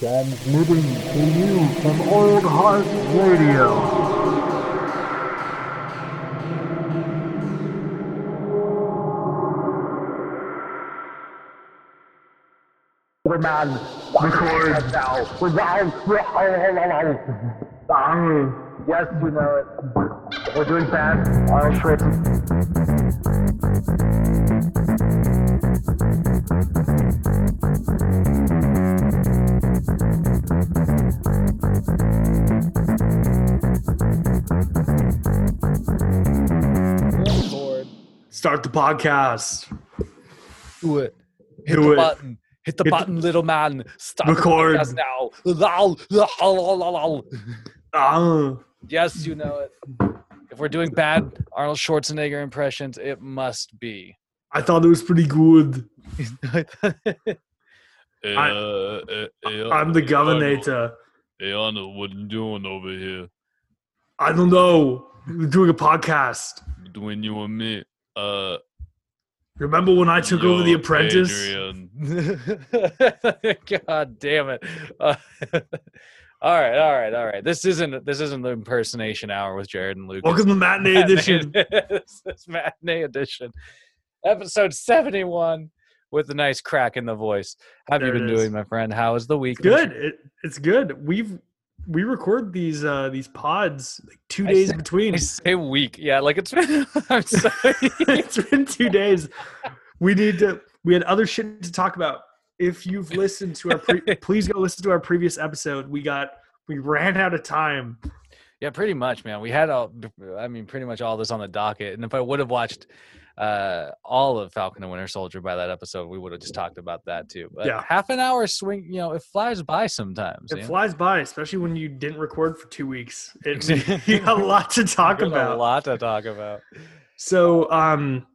Transmitting to you from Old Heart Radio. Man. Record now. We're down. Yes, you know it. We're doing bad. Arnold Schwarzenegger. Start the podcast. Do it. Hit Do the it. button. Hit the Hit the- button, little man. Stop Record. the podcast now. Lol, lol, lol, lol, lol. Ah, Yes, you know it. If we're doing bad Arnold Schwarzenegger impressions, it must be. I thought it was pretty good. I- uh, hey, hey, I'm the hey, governor. Arnold. Hey, Arnold, what you doing over here? I don't know. We're doing a podcast. Between you and me. Uh, Remember when I took over The Apprentice? God damn it. Uh, all right, all right, all right. This isn't this isn't the impersonation hour with Jared and Lucas. Welcome to Matinee Edition. this is matinee edition, episode seventy-one, with a nice crack in the voice. How have There you been doing, my friend? How is the week? Good. It, it's good. We've we record these uh these pods like two I days in between. I say week, yeah, like it's been. I'm sorry. it's been two days. We need to. We had other shit to talk about. If you've listened to our, pre- please go listen to our previous episode. We got we ran out of time. Yeah, pretty much, man. We had all, I mean, pretty much all this on the docket. And if I would have watched uh, all of Falcon and Winter Soldier by that episode, we would have just talked about that too. But Yeah. half an hour swing, you know, it flies by sometimes. It you know? flies by, especially when you didn't record for two weeks. It, you got a lot to talk about A lot to talk about. So, um,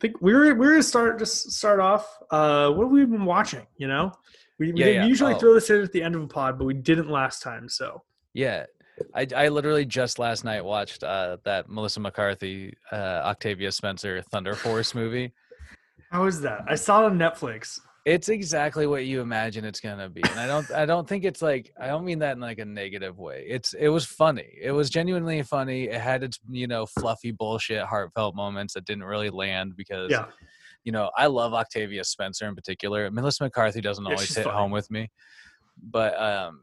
think we're we're gonna start just start off. Uh, what have we been watching? You know, we, we Yeah, yeah. usually Oh. throw this in at the end of a pod, but we didn't last time. So, Yeah. I, I literally just last night watched uh, that Melissa McCarthy, uh, Octavia Spencer Thunder Force movie. how is that? I saw it on Netflix. It's exactly what you imagine it's gonna be, and I don't. I don't think it's like. I don't mean that in like a negative way. It's. It was funny. It was genuinely funny. It had its you know fluffy bullshit, heartfelt moments that didn't really land because Yeah, you know I love Octavia Spencer in particular. Melissa McCarthy doesn't Yeah, always hit funny. home with me, but um,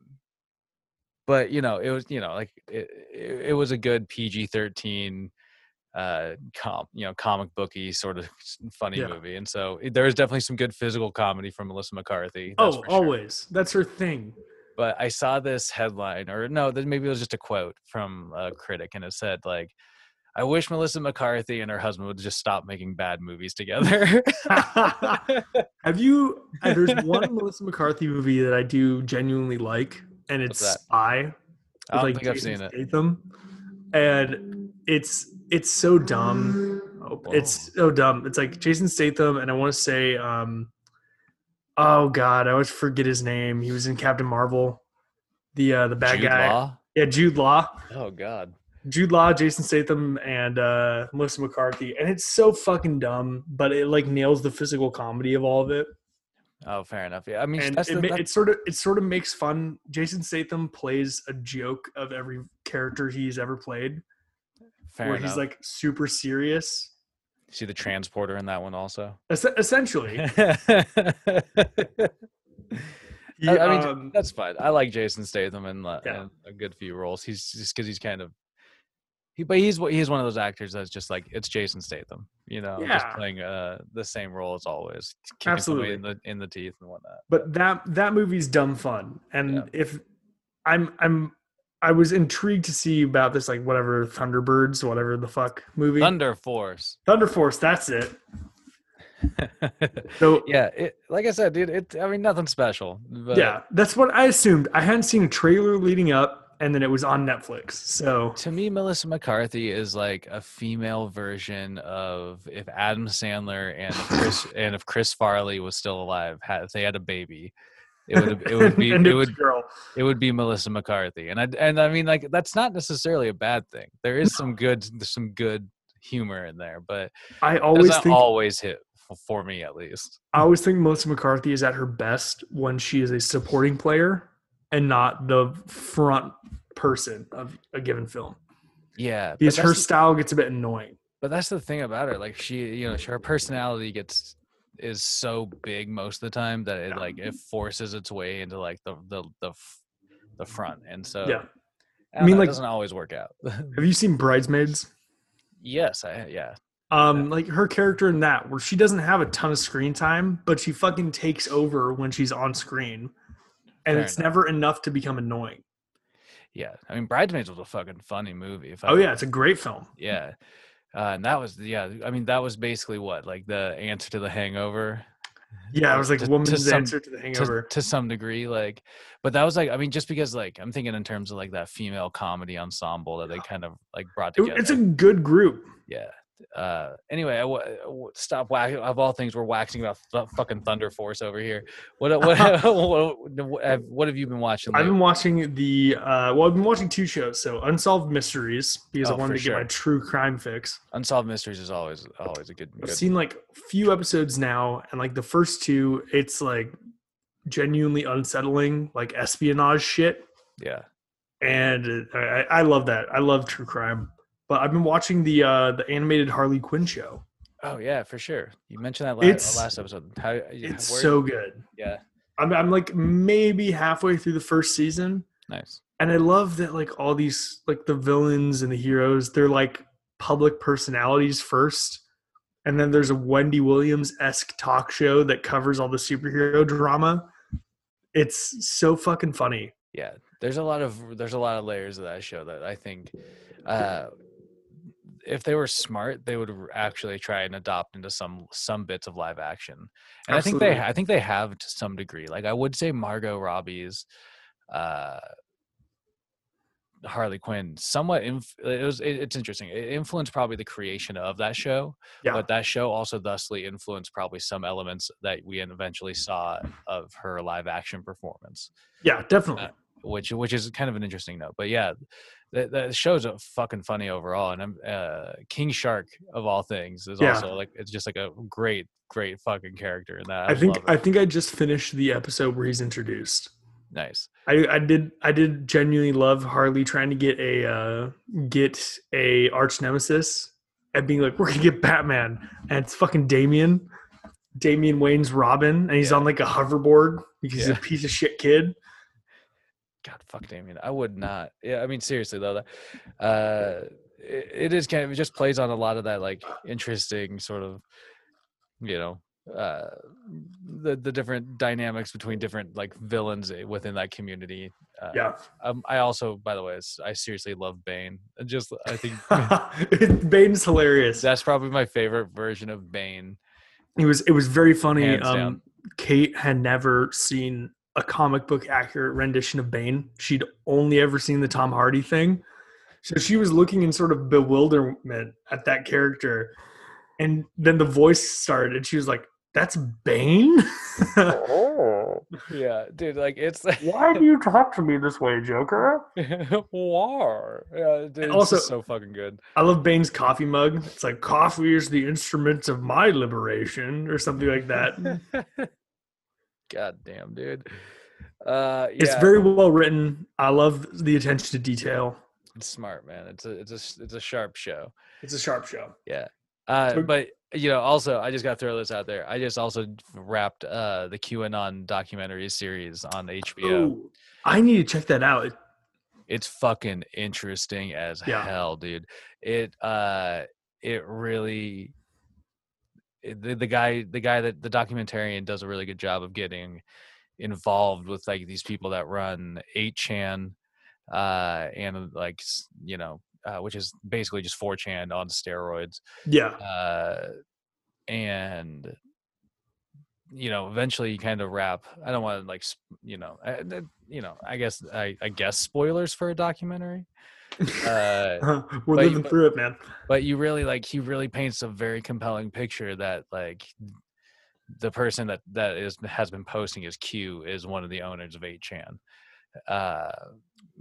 but you know it was you know like it. It, it was a good PG thirteen uh com you know comic booky sort of funny Yeah. movie and so there is definitely some good physical comedy from melissa mccarthy that's oh, sure. always. That's her thing. but i saw this headline or no maybe it was just a quote from a critic and it said like i wish melissa mccarthy and her husband would just stop making bad movies together Have you? uh, There's one Melissa McCarthy movie that I do genuinely like, and it's? Spy. i don't like, think i've Jason seen it Statham. And it's it's so dumb. oh, It's so dumb. It's like Jason Statham, and I want to say, um, oh god, I always forget his name. He was in Captain Marvel, the uh, the bad Jude guy. Law? Yeah, Jude Law. oh god Jude Law, Jason Statham, and uh, Melissa McCarthy, and it's so fucking dumb, but it like nails the physical comedy of all of it, oh fair enough yeah i mean and it, the, it sort of it sort of makes fun. Jason Statham plays a joke of every character he's ever played, fair where enough. he's like super serious. see the transporter in that one also Es- essentially, He, I I mean, um, that's fine. I like Jason Statham in, uh, Yeah. in a good few roles. He's just because he's kind of, he, but he's he's one of those actors that's just like it's Jason Statham, you know, just playing uh the same role as always, somebody in Absolutely. the in the teeth and whatnot. but that that movie's dumb fun and Yeah. if i'm i'm i was intrigued to see about this like whatever thunderbirds whatever the fuck movie Thunder Force. thunder force that's it so yeah, yeah, it, like I said, dude, it. I mean, nothing special. But that's what i assumed i hadn't seen a trailer leading up and then it was on netflix so To me, Melissa McCarthy is like a female version of if Adam Sandler and Chris and if Chris Farley was still alive, had, if they had a baby, it would it would be it would girl it would be Melissa McCarthy. And I and I mean like that's not necessarily a bad thing. There is some good some good humor in there, but i always think always hit for me at least. i always think melissa mccarthy is at her best when she is a supporting player and not the front person of a given film yeah because her style gets a bit annoying. But that's the thing about her. Like she, you know, her personality gets is so big most of the time that it like it forces its way into like the the the, the front, and so Yeah. I, I mean, like- doesn't always work out. Have you seen Bridesmaids? yes, I yeah, Um, like her character in that, where she doesn't have a ton of screen time, but she fucking takes over when she's on screen, and Fair it's enough. never enough to become annoying. yeah. I mean, Bridesmaids was a fucking funny movie. If I Oh yeah, it's a great film. yeah. Uh, and that was yeah. I mean, that was basically what like the answer to the Hangover. Yeah, it was like To- to woman's some- answer to the Hangover. to some degree like but that was like i mean just because like i'm thinking in terms of like that female comedy ensemble that they kind of like brought together it's a good group. yeah uh anyway I, w- I w- stop whacking of all things we're waxing about th- fucking thunder force over here what what what, what, have, what have you been watching I've been watching the uh, well, I've been watching two shows. So Unsolved Mysteries because I Oh, wanted for to get my true crime fix. unsolved mysteries is always always a good, I've seen like a few episodes now, and like the first two, it's like genuinely unsettling, like espionage shit. yeah and uh, I, I love that. I love true crime. But I've been watching the uh, the animated Harley Quinn show. oh yeah for sure you mentioned that la- It's- last episode how It's where- so good. yeah I'm I'm like maybe halfway through the first season, nice and I love that like all these like the villains and the heroes, they're like public personalities first, and then there's a Wendy Williams esque talk show that covers all the superhero drama. It's so fucking funny. yeah there's a lot of there's a lot of layers of that show that i think uh if they were smart they would actually try and adopt into some some bits of live action and i think they i think they have to some degree like i would say margot robbie's uh harley quinn somewhat inf- it was it, it's interesting it influenced probably the creation of that show Yeah. but that show also thusly influenced probably some elements that we eventually saw of her live action performance Yeah, definitely. Uh, which which is kind of an interesting note. But yeah, the, the show's a fucking funny overall, and I'm uh, King Shark of all things is Yeah. also like it's just like a great great fucking character in that. I just think. I think I just finished the episode where he's introduced. nice. I, I did I did genuinely love Harley trying to get a uh, get a arch nemesis and being like, we're gonna get Batman, and it's fucking Damien, Damian Wayne's Robin, and he's Yeah. on like a hoverboard because he's a piece of shit kid. God, fuck Damian. I would not. Yeah, I mean seriously though, that, uh, it, it is kind of it just plays on a lot of that like interesting sort of, you know, uh, the the different dynamics between different like villains eh, within that community. Uh, Yeah, Um, I also, by the way, I seriously love Bane. Just, I think Bane's hilarious. that's probably my favorite version of Bane. It was it was very funny. Um. Kate had never seen a comic book accurate rendition of Bane. She'd only ever seen the Tom Hardy thing. So she was looking in sort of bewilderment at that character. And then the voice started and she was like, That's Bane? Oh. Yeah, dude, like it's Why do you talk to me this way, Joker? war. Yeah, dude, it's also- so fucking good. I love Bane's coffee mug. It's like coffee is the instrument of my liberation, or something like that. God damn, dude. Uh, yeah, It's very well written. I love the attention to detail. it's smart, man. It's a, it's a, it's a sharp show. It's a sharp show. Yeah. Uh, but you know, also, I just got to throw this out there. I just also wrapped uh the QAnon documentary series on HBO. Ooh, I need to check that out. it's fucking interesting as Yeah. hell dude it uh it really the, the guy the guy that the documentarian does a really good job of getting involved with like these people that run 8chan uh and like you know uh, which is basically just 4chan on steroids Yeah. uh and you know eventually you kind of wrap i don't want to like you know I, you know i guess I, I guess spoilers for a documentary uh We're living but- through it, man. but you really like he really paints a very compelling picture that like the person that that is has been posting his q is one of the owners of 8chan uh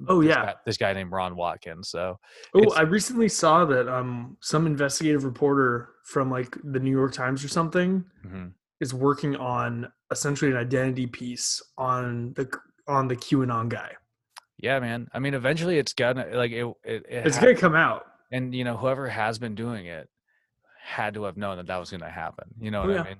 Oh, this yeah. guy, this guy named ron watkins so Oh, I recently saw that um some investigative reporter from like the New York Times or something mhm. is working on essentially an identity piece on the on the QAnon guy. Yeah, man. I mean, eventually it's gonna like it. it, it It's ha- gonna come out. and you know whoever has been doing it had to have known that that was to happen you know what yeah. i mean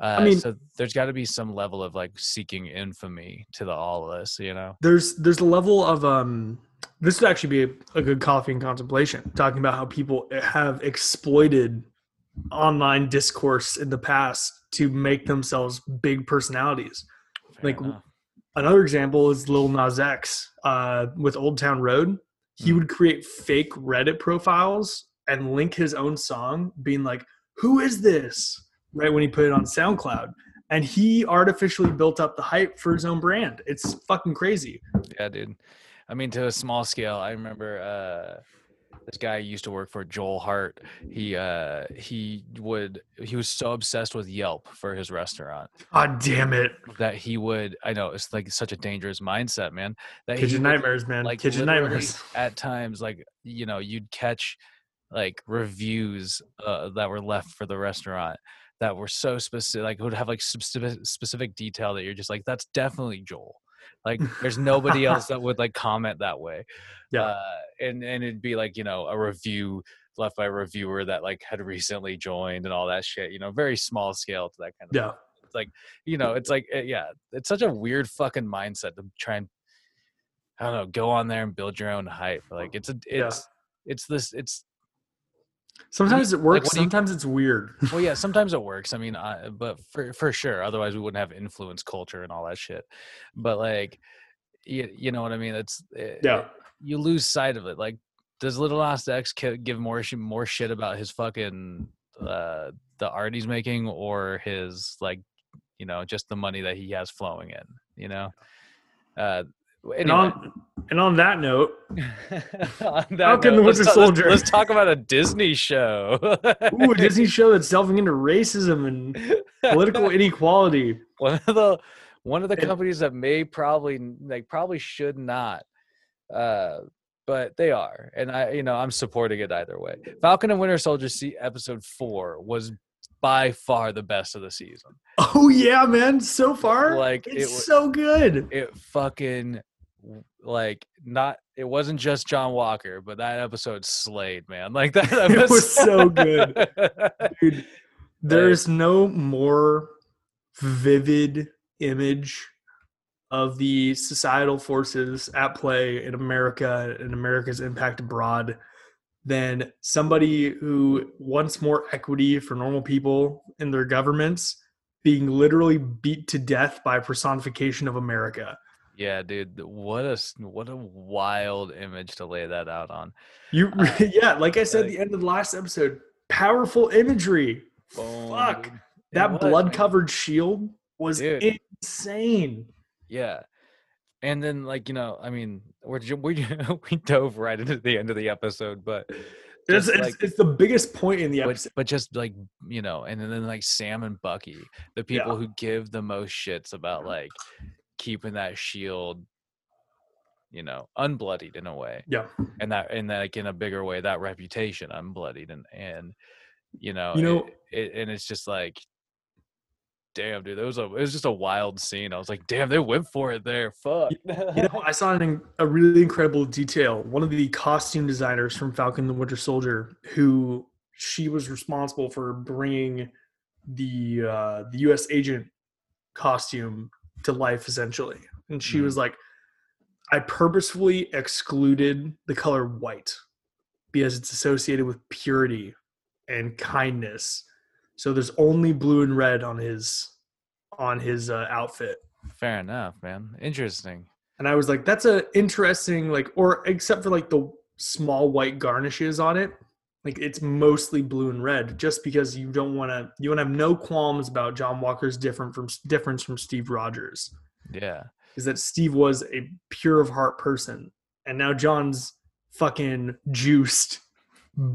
uh, mean- so there's got to be some level of like seeking infamy to the all of this you know There's there's a level of um. This would actually be a, a good coffee and contemplation, talking about how people have exploited online discourse in the past to make themselves big personalities. Fair Like, enough. Another example is Lil Nas X uh, with Old Town Road. He Mm. would create fake Reddit profiles and link his own song, being like, "Who is this?" Right when he put it on SoundCloud, and he artificially built up the hype for his own brand. It's fucking crazy. yeah dude i mean to a small scale i remember uh this guy used to work for joel hart he uh he would he was so obsessed with yelp for his restaurant God damn it! that he would i know it's like such a dangerous mindset man that Kitchen he would- nightmares, man. like Kitchen nightmares. at times like you know you'd catch like reviews uh, that were left for the restaurant that were so specific like would have like specific specific detail that you're just like that's definitely joel like there's nobody else that would like comment that way Yeah. uh, and and it'd be like you know a review left by a reviewer that like had recently joined and all that shit you know very small scale to that kind of Yeah. it's like you know it's like eh, yeah it's such a weird fucking mindset to try and i don't know go on there and build your own hype like it's a Yeah. it's it's this it's Sometimes it works. what do you- sometimes it's weird. well yeah sometimes it works i mean I, but for for sure otherwise we wouldn't have influence culture and all that shit but like you, you know what i mean it's eh, Yeah. you lose sight of it like does little Nas X give more more shit about his fucking uh the art he's making or his like you know just the money that he has flowing in you know uh And on and on that note, On that Falcon the note, let's Winter ta- let's- Soldier. Let's, talk about a Disney show. ooh, a Disney show that's delving into racism and political inequality. one of the one of the companies that may probably like probably should not uh but they are and i you know i'm supporting it either way falcon and winter soldier see episode four was by far the best of the season Oh yeah, man! So far, Like, it's it so good. it fucking like not it wasn't just john walker but that episode slayed man like that It was so good Dude, there's no more vivid image of the societal forces at play in America and America's impact abroad than somebody who wants more equity for normal people in their governments being literally beat to death by a personification of America. Yeah dude what a what a wild image to lay that out on You Uh, yeah, like I said at like- the end of the last episode, powerful imagery. Boom, Fuck. dude. That was, blood man. covered shield was Dude. insane. Yeah. And then like, you know, I mean, we're we we dove right into the end of the episode, but It's, like it's the biggest point in the but, episode. but just like, you know, and then, then like Sam and Bucky, the people Yeah. who give the most shits about like keeping that shield you know, unbloodied in a way. Yeah. And that and that like in a bigger way, that reputation unbloodied and and you know, You know- it, it, and it's just like damn dude, it was a it was just a wild scene. I was like, damn, they went for it there. Fuck. You know, I saw an, a really incredible detail. One of the costume designers from Falcon the Winter Soldier, who she was responsible for bringing the uh, the U.S. agent costume to life, essentially. And she Mhm. was like, "I purposefully excluded the color white because it's associated with purity and kindness. So there's only blue and red on his on his uh, outfit." Fair enough, man. Interesting. And I was like, that's a interesting, like, or except for like the small white garnishes on it, like it's mostly blue and red, just because you don't want to, you want to have no qualms about John Walker's different from difference from Steve Rogers, Yeah. is that Steve was a pure of heart person, and now John's fucking juiced,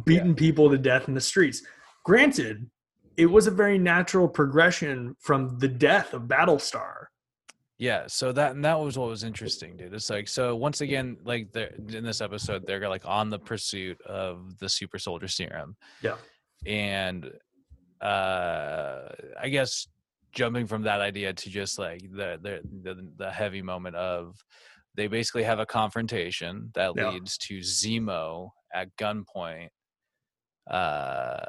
beating people to death in the streets. Granted, it was a very natural progression from the death of Battlestar. Yeah, so that and that was what was interesting, dude. It's like so once again, like they're in this episode, they're like on the pursuit of the super soldier serum. Yeah. And uh I guess jumping from that idea to just like the the the, the heavy moment of they basically have a confrontation that Yeah. leads to Zemo at gunpoint uh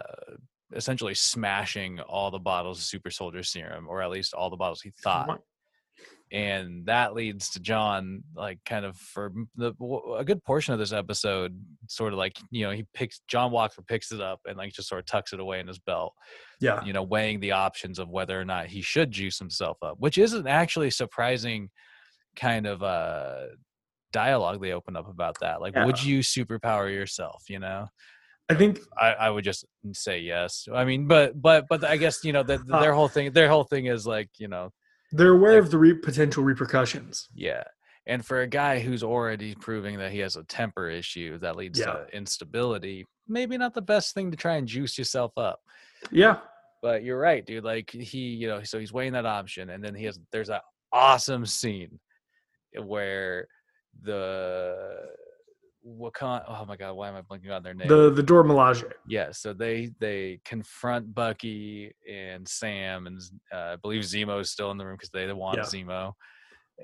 essentially smashing all the bottles of super soldier serum or at least all the bottles he thought and that leads to John like kind of for the a good portion of this episode sort of like you know he picks John Walker picks it up and like just sort of tucks it away in his belt Yeah. you know weighing the options of whether or not he should juice himself up which isn't actually surprising kind of uh dialogue they open up about that like would you superpower yourself you know I think I, I would just say yes i mean but but but i guess you know that their whole thing their whole thing is like you know they're aware Like- of the re- potential repercussions. Yeah. And for a guy who's already proving that he has a temper issue that leads Yeah. to instability, maybe not the best thing to try and juice yourself up. Yeah. But you're right, dude. Like he, you know, so he's weighing that option, and then he has there's that awesome scene where the Wakanda. Oh my god, why am I blinking on their name? The the Dora Milaje. yeah, so they they confront Bucky and Sam, and uh, I believe Zemo is still in the room because they want Yeah. Zemo.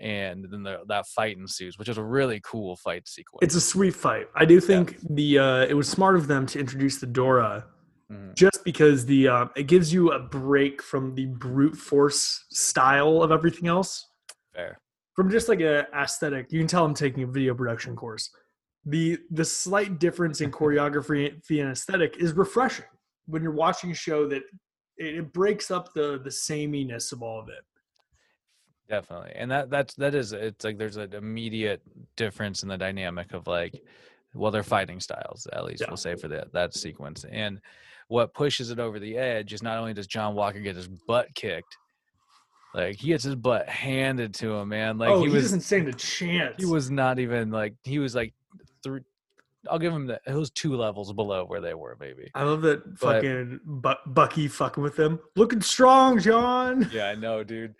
And then the, that fight ensues, which is a really cool fight sequence. It's a sweet fight. I do think the uh, it was smart of them to introduce the Dora Mhm. just because the uh, it gives you a break from the brute force style of everything else. fair. From just like a aesthetic, you can tell I'm taking a video production course. The the slight difference in choreography and aesthetic is refreshing when you're watching a show that it, it breaks up the the sameness of all of it. Definitely. And that that's that is it's like there's an immediate difference in the dynamic of like well they're fighting styles at least Yeah. we'll say for that that sequence. And what pushes it over the edge is not only does John Walker get his butt kicked, like he gets his butt handed to him, man. Like oh, he he, was doesn't stand a chance. he was not even like he was like three I'll give him that it was two levels below where they were maybe. I love that But- fucking Bu- Bucky fucking with them, Looking strong, John. yeah, I know, dude.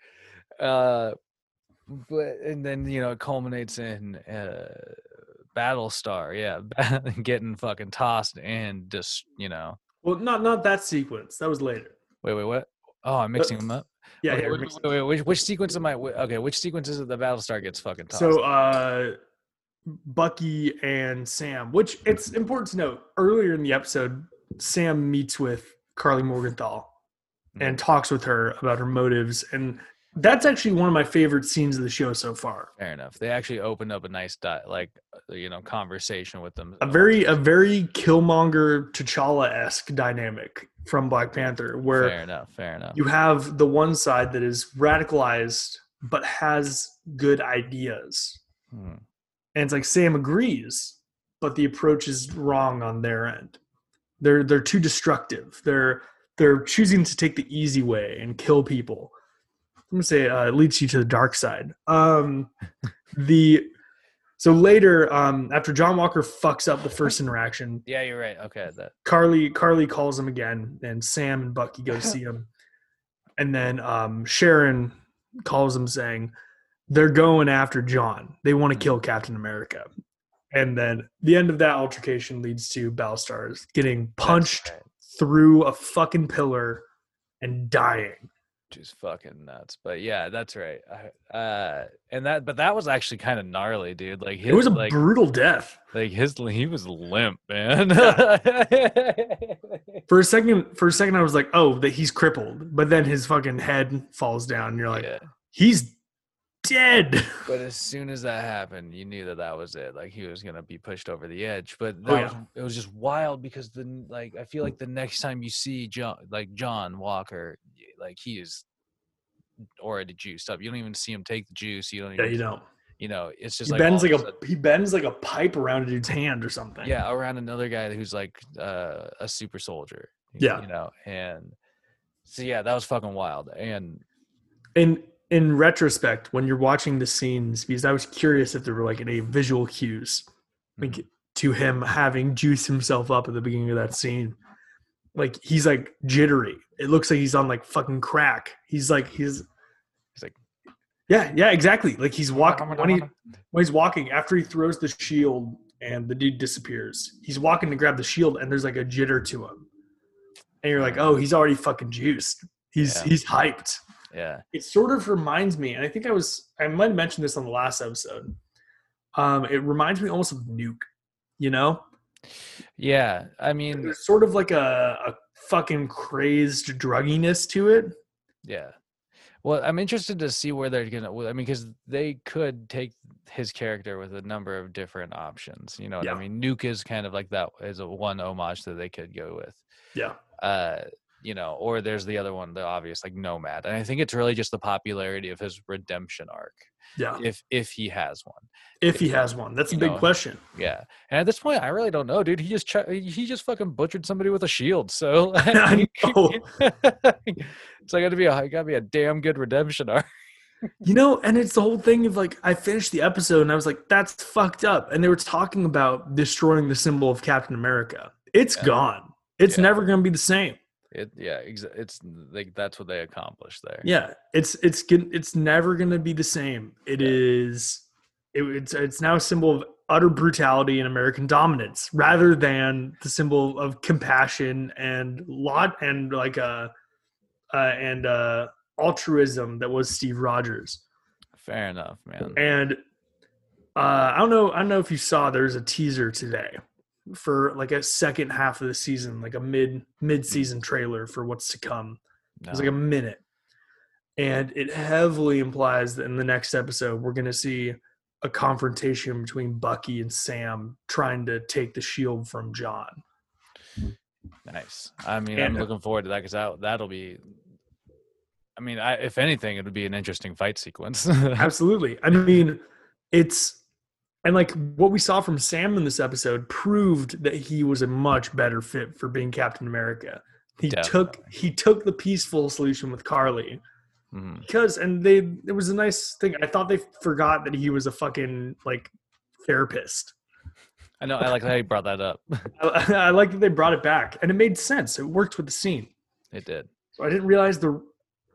Uh, but and then you know it culminates in uh, Battlestar, yeah, getting fucking tossed and just you know, Well, not not that sequence. That was later. wait, wait, what? Oh, I'm mixing them up. Yeah, Okay, yeah. wait, wait, wait, which, which sequence am I? Okay, which sequence is it? The Battlestar gets fucking tossed. So, uh, Bucky and Sam, which it's important to note, earlier in the episode, Sam meets with Karli Morgenthau and talks with her about her motives, and that's actually one of my favorite scenes of the show so far. Fair enough. They actually opened up a nice, di- like uh, you know, conversation with them. A very a very Killmonger T'Challa esque dynamic from Black Panther, where fair enough. Fair enough. you have the one side that is radicalized but has good ideas. Hmm. And it's like Sam agrees, but the approach is wrong on their end. They're they're too destructive. They're they're choosing to take the easy way and kill people. I'm gonna say uh, it leads you to the dark side. Um, the so later, um, after John Walker fucks up the first interaction, Yeah, you're right. Okay, that. Karli Karli calls him again, and Sam and Bucky go see him, and then um, Sharon calls him saying they're going after John. They want to kill Captain America, and then the end of that altercation leads to Battlestars getting punched right. through a fucking pillar and dying. which is fucking nuts. But yeah, that's right. Uh, and that, but that was actually kind of gnarly, dude. Like his, It was a like, brutal death. like his, he was limp, man. For a second, for a second, I was like, "Oh, that he's crippled," but then his fucking head falls down, and you're like, yeah. "He's dead." But as soon as that happened, you knew that that was it. Like he was gonna be pushed over the edge. But that Oh, was, it was just wild because the like I feel like the next time you see John, like John Walker, like he is already juiced up. You don't even see him take the juice. You don't. Yeah, Even, you don't. You know, it's just he like bends like of a he bends like a pipe around a dude's hand or something. yeah around another guy who's like uh, a super soldier Yeah. you know and so yeah that was fucking wild and In in retrospect, when you're watching the scenes, because I was curious if there were like any visual cues like Mhm. to him having juiced himself up at the beginning of that scene. Like he's like jittery. It looks like he's on like fucking crack. He's like he's He's like- yeah yeah exactly. Like he's walking when he when he's walking after he throws the shield and the dude disappears. He's walking to grab the shield and there's like a jitter to him, and you're like, oh, he's already fucking juiced. He's Yeah. he's hyped. Yeah. it sort of reminds me, and I think I was I might have mentioned this on the last episode. Um, it reminds me almost of Nuke, you know? Yeah. I mean, There's sort of like a, a fucking crazed drugginess to it. Yeah. Well, I'm interested to see where they're gonna. I mean, because they could take his character with a number of different options. You know what Yeah. I mean? Nuke is kind of like that is a one homage that they could go with. Yeah. Uh, you know, or there's the other one, the obvious like Nomad, and I think it's really just the popularity of his redemption arc, Yeah. if if he has one. If he has one. That's a big know, question. Yeah, and at this point, I really don't know, dude. He just ch- he just fucking butchered somebody with a shield. So it's like gotta be a gotta be a damn good redemption arc. You know, and it's the whole thing of like I finished the episode and I was like, that's fucked up. And they were talking about destroying the symbol of Captain America. It's Yeah. gone. It's Yeah. never gonna be the same. It yeah, it's like that's what they accomplished there. Yeah, it's it's it's never gonna be the same. It is it, it's it's now a symbol of utter brutality and American dominance, rather than the symbol of compassion and lot and like a uh, and uh, altruism that was Steve Rogers. Fair enough, man. And uh, I don't know. I don't know if you saw. There's a teaser today for like a second half of the season, like a mid mid season mm. trailer for what's to come. No. It's like a minute. And it heavily implies that in the next episode, we're going to see a confrontation between Bucky and Sam trying to take the shield from John. nice. I mean, And- I'm looking forward to that because that that'll be. I mean, I, if anything, it would be an interesting fight sequence. Absolutely. I mean, it's, and like what we saw from Sam in this episode proved that he was a much better fit for being Captain America. He took he took the peaceful solution with Karli Mhm. because and they it was a nice thing. I thought they forgot that he was a fucking like therapist. I know. I like how you brought that up. I, I like that they brought it back, and it made sense. It worked with the scene. It did. So I didn't realize the,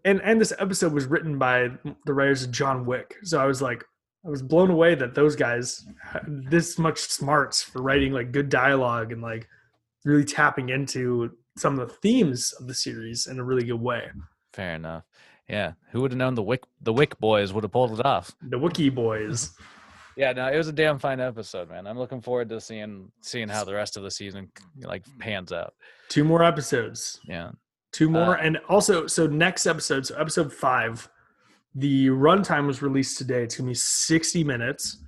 and and this episode was written by the writers of John Wick. So I was like, I was blown away that those guys had this much smarts for writing like good dialogue and like really tapping into some of the themes of the series in a really good way. Fair enough. Yeah. Who would have known the Wick the Wick boys would have pulled it off? The Wookiee boys. Yeah, no, it was a damn fine episode, man. I'm looking forward to seeing seeing how the rest of the season like pans out. Two more episodes. Yeah. Two more, Uh, and also so next episode, so episode five, the runtime was released today. It's gonna be sixty minutes,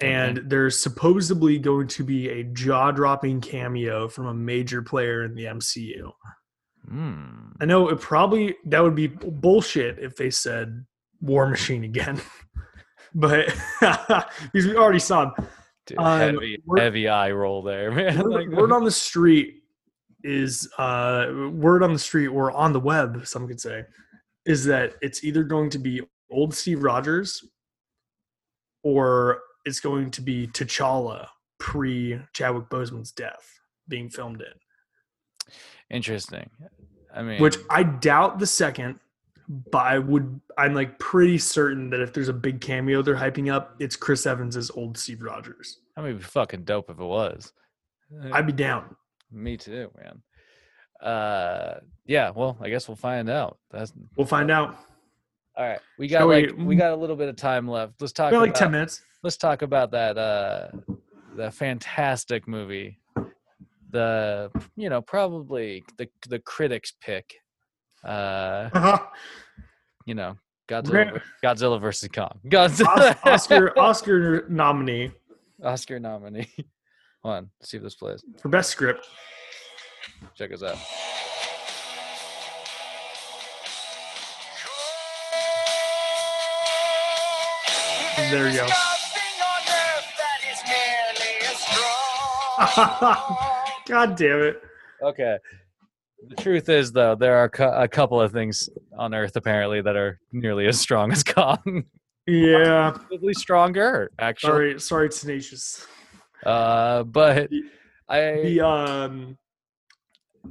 and there's supposedly going to be a jaw-dropping cameo from a major player in the MCU. Hmm. I know it probably that would be bullshit if they said War Machine again, but because we already saw him. Dude, Um, heavy heavy eye roll there, man. Word, word on the street is uh word on the street or on the web some could say is that it's either going to be old steve rogers or it's going to be t'challa pre chadwick boseman's death being filmed in Interesting. I mean, which i doubt the second but i would i'm like pretty certain that if there's a big cameo they're hyping up it's chris evans as old steve rogers I mean, fucking dope if it was. i'd be down Me too, man. Uh, yeah. Well, I guess we'll find out. That's we'll find out all right. We got Shall we- like we got a little bit of time left. Let's talk. got like 10 minutes Let's talk about that. Uh, the fantastic movie. The you know probably the the critics pick. Uh, you know Godzilla Godzilla versus Kong. Godzilla Oscar Oscar nominee Oscar nominee. Hold on, let's see if this plays. for best script. Check us out. There you go. God damn it! Okay. The truth is, though, there are a couple of things on Earth apparently that are nearly as strong as Kong. Yeah, Probably stronger, actually. sorry, sorry, tenacious. Uh, but The- I The um,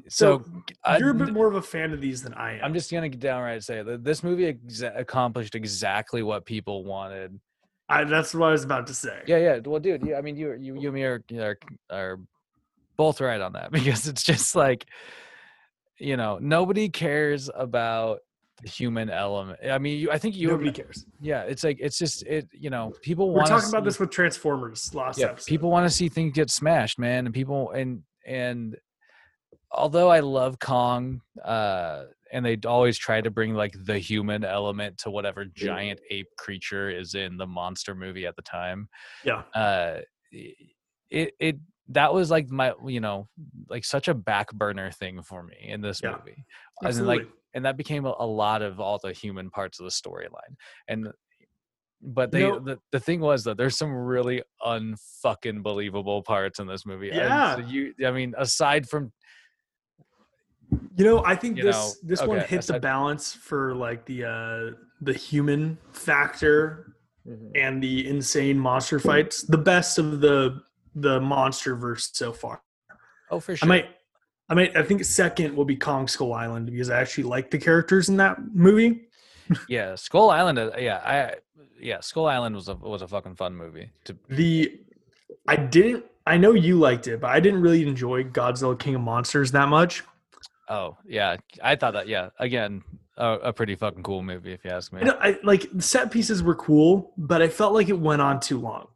so I, you're a bit more of a fan of these than I am. I'm just gonna get downright say that this movie accomplished exactly what people wanted. I, that's what I was about to say. Yeah, yeah. Well, dude, you, I mean, you, you, you, and me are, are are both right on that because it's just like, you know, nobody cares about the human element. I mean, you, I think you. Nobody cares. Yeah, it's like it's just it. You know, people We're want talking about this with Transformers last yeah, episode. people want to see things get smashed, man, and people and and although I love Kong, uh, and they always try to bring like the human element to whatever giant ape creature is in the monster movie at the time. Yeah. Uh, it it that was like my you know like such a back burner thing for me in this Yeah. movie, and like Absolutely. and that became a, a lot of all the human parts of the storyline and but they the, the thing was that there's some really unfucking believable parts in this movie And Yeah. so you i mean aside from You know, I think this know, this one okay, hit the aside- balance for like the uh the human factor and the insane monster fights. The best of the the monster verse so far. oh for sure. I might I might I think second will be Kong Skull Island because I actually like the characters in that movie. yeah skull island uh, yeah i yeah skull island was a was a fucking fun movie to The I didn't I know you liked it, but I didn't really enjoy Godzilla King of Monsters that much. Oh yeah i thought that yeah again a, a pretty fucking cool movie if you ask me know, I like set pieces were cool, but I felt like it went on too long.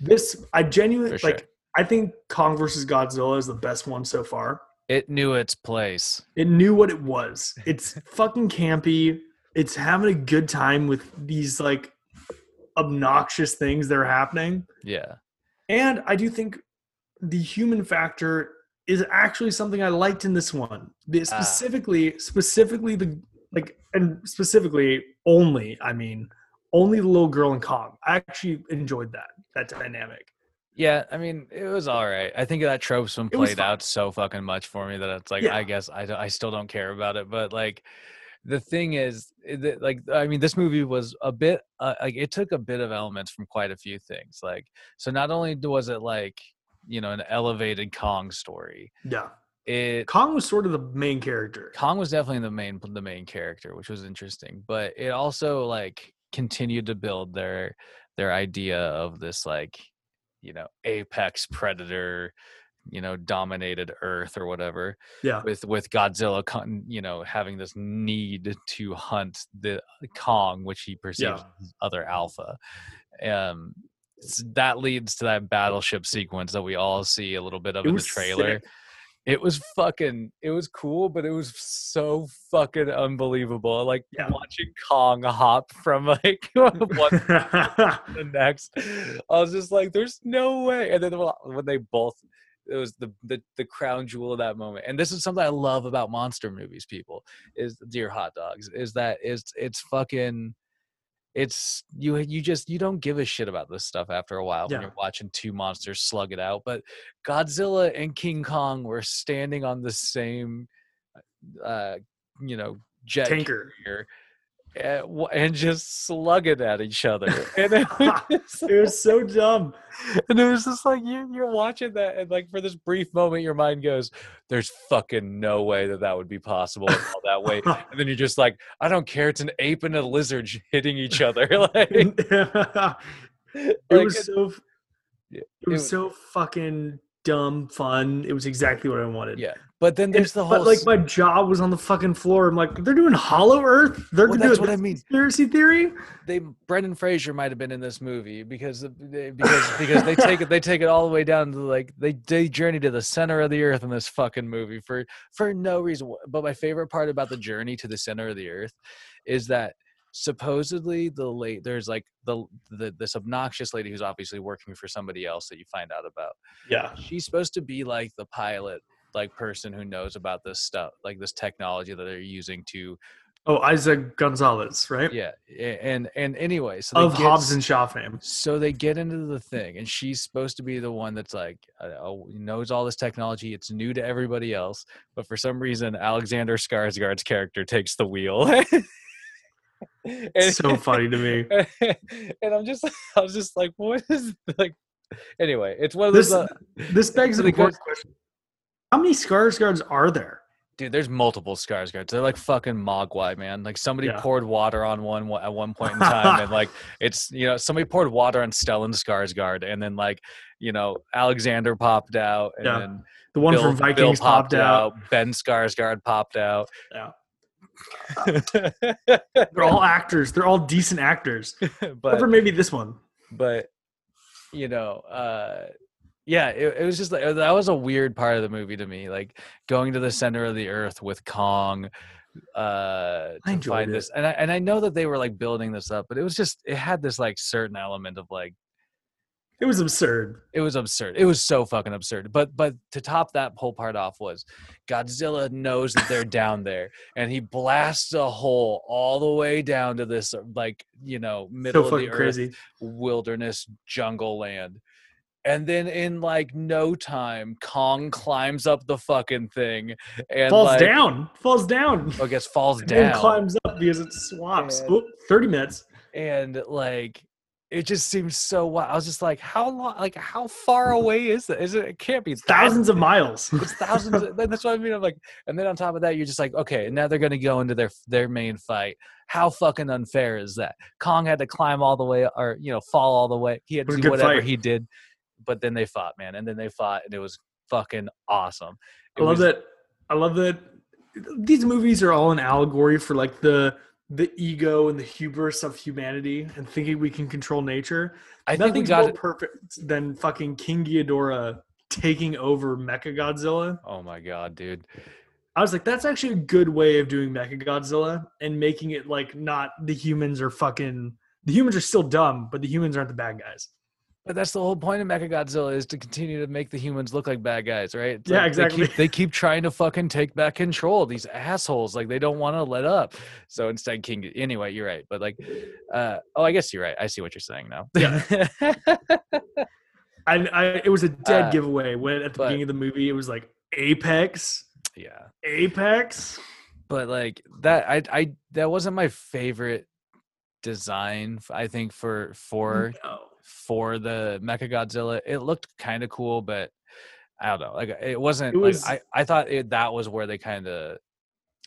This I genuinely sure. like. I think Kong versus Godzilla is the best one so far. it knew its place It knew what it was. It's fucking campy. It's having a good time with these like obnoxious things that are happening. yeah And I do think the human factor is actually something I liked in this one. Ah. specifically, specifically the like, and specifically only. I mean, only the little girl in Kong. I actually enjoyed that that dynamic. Yeah, I mean, it was all right. I think that trope's been played out so fucking much for me that it's like, Yeah. I guess I, I still don't care about it. But like, the thing is, like, I mean, this movie was a bit, uh, like, it took a bit of elements from quite a few things. Like, so not only was it like, you know, an elevated Kong story, Yeah, it Kong was sort of the main character. Kong was definitely the main the main character, which was interesting. But it also like continued to build their their idea of this like you know apex predator, you know dominated Earth or whatever. Yeah, With with Godzilla, con- you know having this need to hunt the Kong, which he perceives Yeah. as other alpha. Um, that leads to that battleship sequence that we all see a little bit of It in the trailer sick. it was fucking it was cool but it was so fucking unbelievable like Yeah. watching kong hop from like one to the next i was just like there's no way and then when they both it was the, the the crown jewel of that moment and this is something i love about monster movies people is dear hot dogs is that is it's fucking it's you you just you don't give a shit about this stuff after a while when you're watching two monsters slug it out but godzilla and king kong were standing on the same uh you know jet Tanker. carrier and, and just slugging at each other and it was It was so dumb. and it was just like you, you're watching that, and like for this brief moment, your mind goes, "There's fucking no way that that would be possible all that way." And then you're just like, "I don't care. It's an ape and a lizard hitting each other." like, it like, was so. It it was was- so fucking dumb fun. It was exactly what I wanted. yeah. But then And- there's the whole. but like my jaw was on the fucking floor. I'm like, they're doing Hollow Earth. They're Well, doing that's what I mean. Conspiracy theory. they Brendan Fraser might have been in this movie because they- because because they take it they take it all the way down to like they they journey to the center of the earth in this fucking movie for for no reason. But my favorite part about the journey to the center of the earth is that supposedly the late there's like the, the this obnoxious lady who's obviously working for somebody else that you find out about. Yeah. She's supposed to be like the pilot like person who knows about this stuff like this technology that they're using to Oh, Eiza González, right? yeah and and anyway so they Of get Hobbs and Shaw fame. so they get into the thing, and she's supposed to be the one that's like uh, knows all this technology. It's new to everybody else, but for some reason, Alexander Skarsgård's character takes the wheel. And- It's so funny to me. and I'm just, I was just like, what is like? Anyway, it's one of This those. Uh, this begs an important question. How many Skarsgårds are there? dude, there's multiple Skarsgårds. They're like fucking Mogwai, man. Like somebody Yeah. poured water on one at one point in time, and like it's you know somebody poured water on Stellan Skarsgård, and then like you know Alexander popped out, and Yeah. then The one Bill, from Bill Vikings popped out. Ben Skarsgård popped out. Yeah. They're all actors. They're all decent actors. Except but for maybe this one. but you know uh yeah it, it was just like that was a weird part of the movie to me like going to the center of the earth with kong uh I to enjoyed find it. this and I, and I know that they were like building this up but it was just it had this like certain element of like It was absurd. it was absurd it was so fucking absurd but but to top that whole part off was godzilla knows that they're down there and he blasts a hole all the way down to this like you know middle So of the earth crazy. wilderness jungle land. And then in like no time, Kong climbs up the fucking thing and Falls like, down. Falls down. Oh, I guess falls And then down. climbs up because it swaps. And- Oh, 30 minutes. and like it just seems so wild. I was just like, how long like how far away is it? Is it it can't be that- Thousands of miles. It's thousands. of, that's what I mean. I'm like, and then on top of that, you're just like, okay, now they're gonna go into their their main fight. How fucking unfair is that? Kong had to climb all the way, or you know, fall all the way. He had to do whatever fight. he did, but then they fought, man, and then they fought, and it was fucking awesome. It I love was- that. I love that. These movies are all an allegory for like the the ego and the hubris of humanity and thinking we can control nature. I think we got more it. perfect than fucking King Ghidorah taking over Mecha Godzilla. Oh my god, dude. I was like, that's actually a good way of doing Mecha Godzilla and making it like not the humans are fucking the humans are still dumb, but the humans aren't the bad guys. But that's the whole point of Mechagodzilla is to continue to make the humans look like bad guys, right? It's Yeah, like they exactly. keep, they keep trying to fucking take back control. These assholes, like they don't want to let up. So instead, King. Anyway, you're right. But like, uh, oh, I guess you're right. I see what you're saying now. Yeah. I, I it was a dead Uh, giveaway when at the but- beginning of the movie it was like Apex, yeah. Apex. But like that, I, I, that wasn't my favorite design. I think for for No. For the Mechagodzilla, it looked kind of cool, but. I don't know. Like it wasn't. It like, I I thought it, that was where they kind of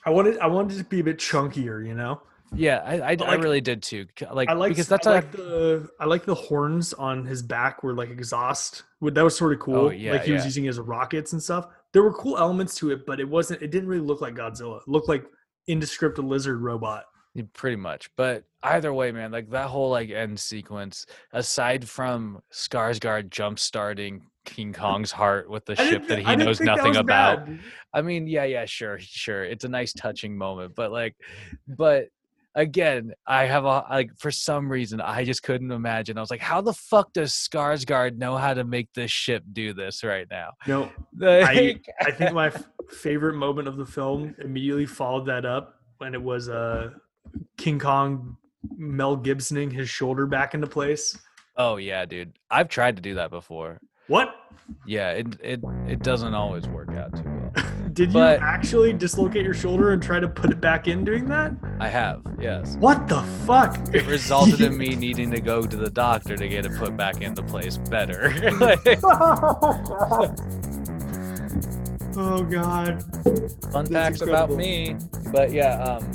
I wanted I wanted it to be a bit chunkier, you know. Yeah, I I, But, I really did too. Like, I like because that's I like the I like the horns on his back were like exhaust. That was sort of oh, cool. Oh, yeah, like he was using his rockets and stuff. There were cool elements to it, but it wasn't. It didn't really look like Godzilla. It looked like indescript lizard robot. Pretty much. But either way, man, like that whole like end sequence, aside from Skarsgård jump starting King Kong's heart with the ship that he knows nothing about. bad. I mean, yeah, yeah, sure, sure. It's a nice touching moment, but like, but again, I have a like for some reason I just couldn't imagine. I was like, how the fuck does Skarsgård know how to make this ship do this right now? No, I I think my f- favorite moment of the film immediately followed that up when it was uh King Kong Mel Gibsoning his shoulder back into place. oh yeah, dude. I've tried to do that before. What? Yeah, it it it doesn't always work out too well. Did you But- actually dislocate your shoulder and try to put it back in doing that? I have, yes. What the fuck? It resulted in me needing to go to the doctor to get it put back into place better. oh god. Fun facts about me. But yeah, um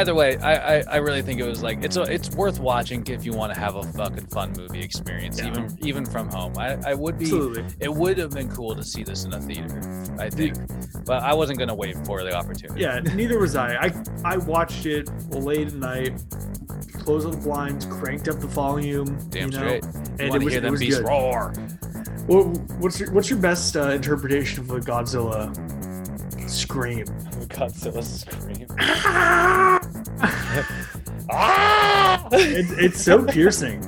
either way, I, I I really think it was like it's a, it's worth watching if you want to have a fucking fun movie experience, Yeah. even even from home. I, I would be Absolutely. it would have been cool to see this in a theater, I think. But I wasn't gonna wait for the opportunity. Yeah, neither was I. I I watched it late at night, closed the blinds, cranked up the volume. Damn you know, straight. And you it was, hear them beasts roar. What, what's your what's your best uh, interpretation of the Godzilla scream? Godzilla scream. Ah! it's, it's so piercing.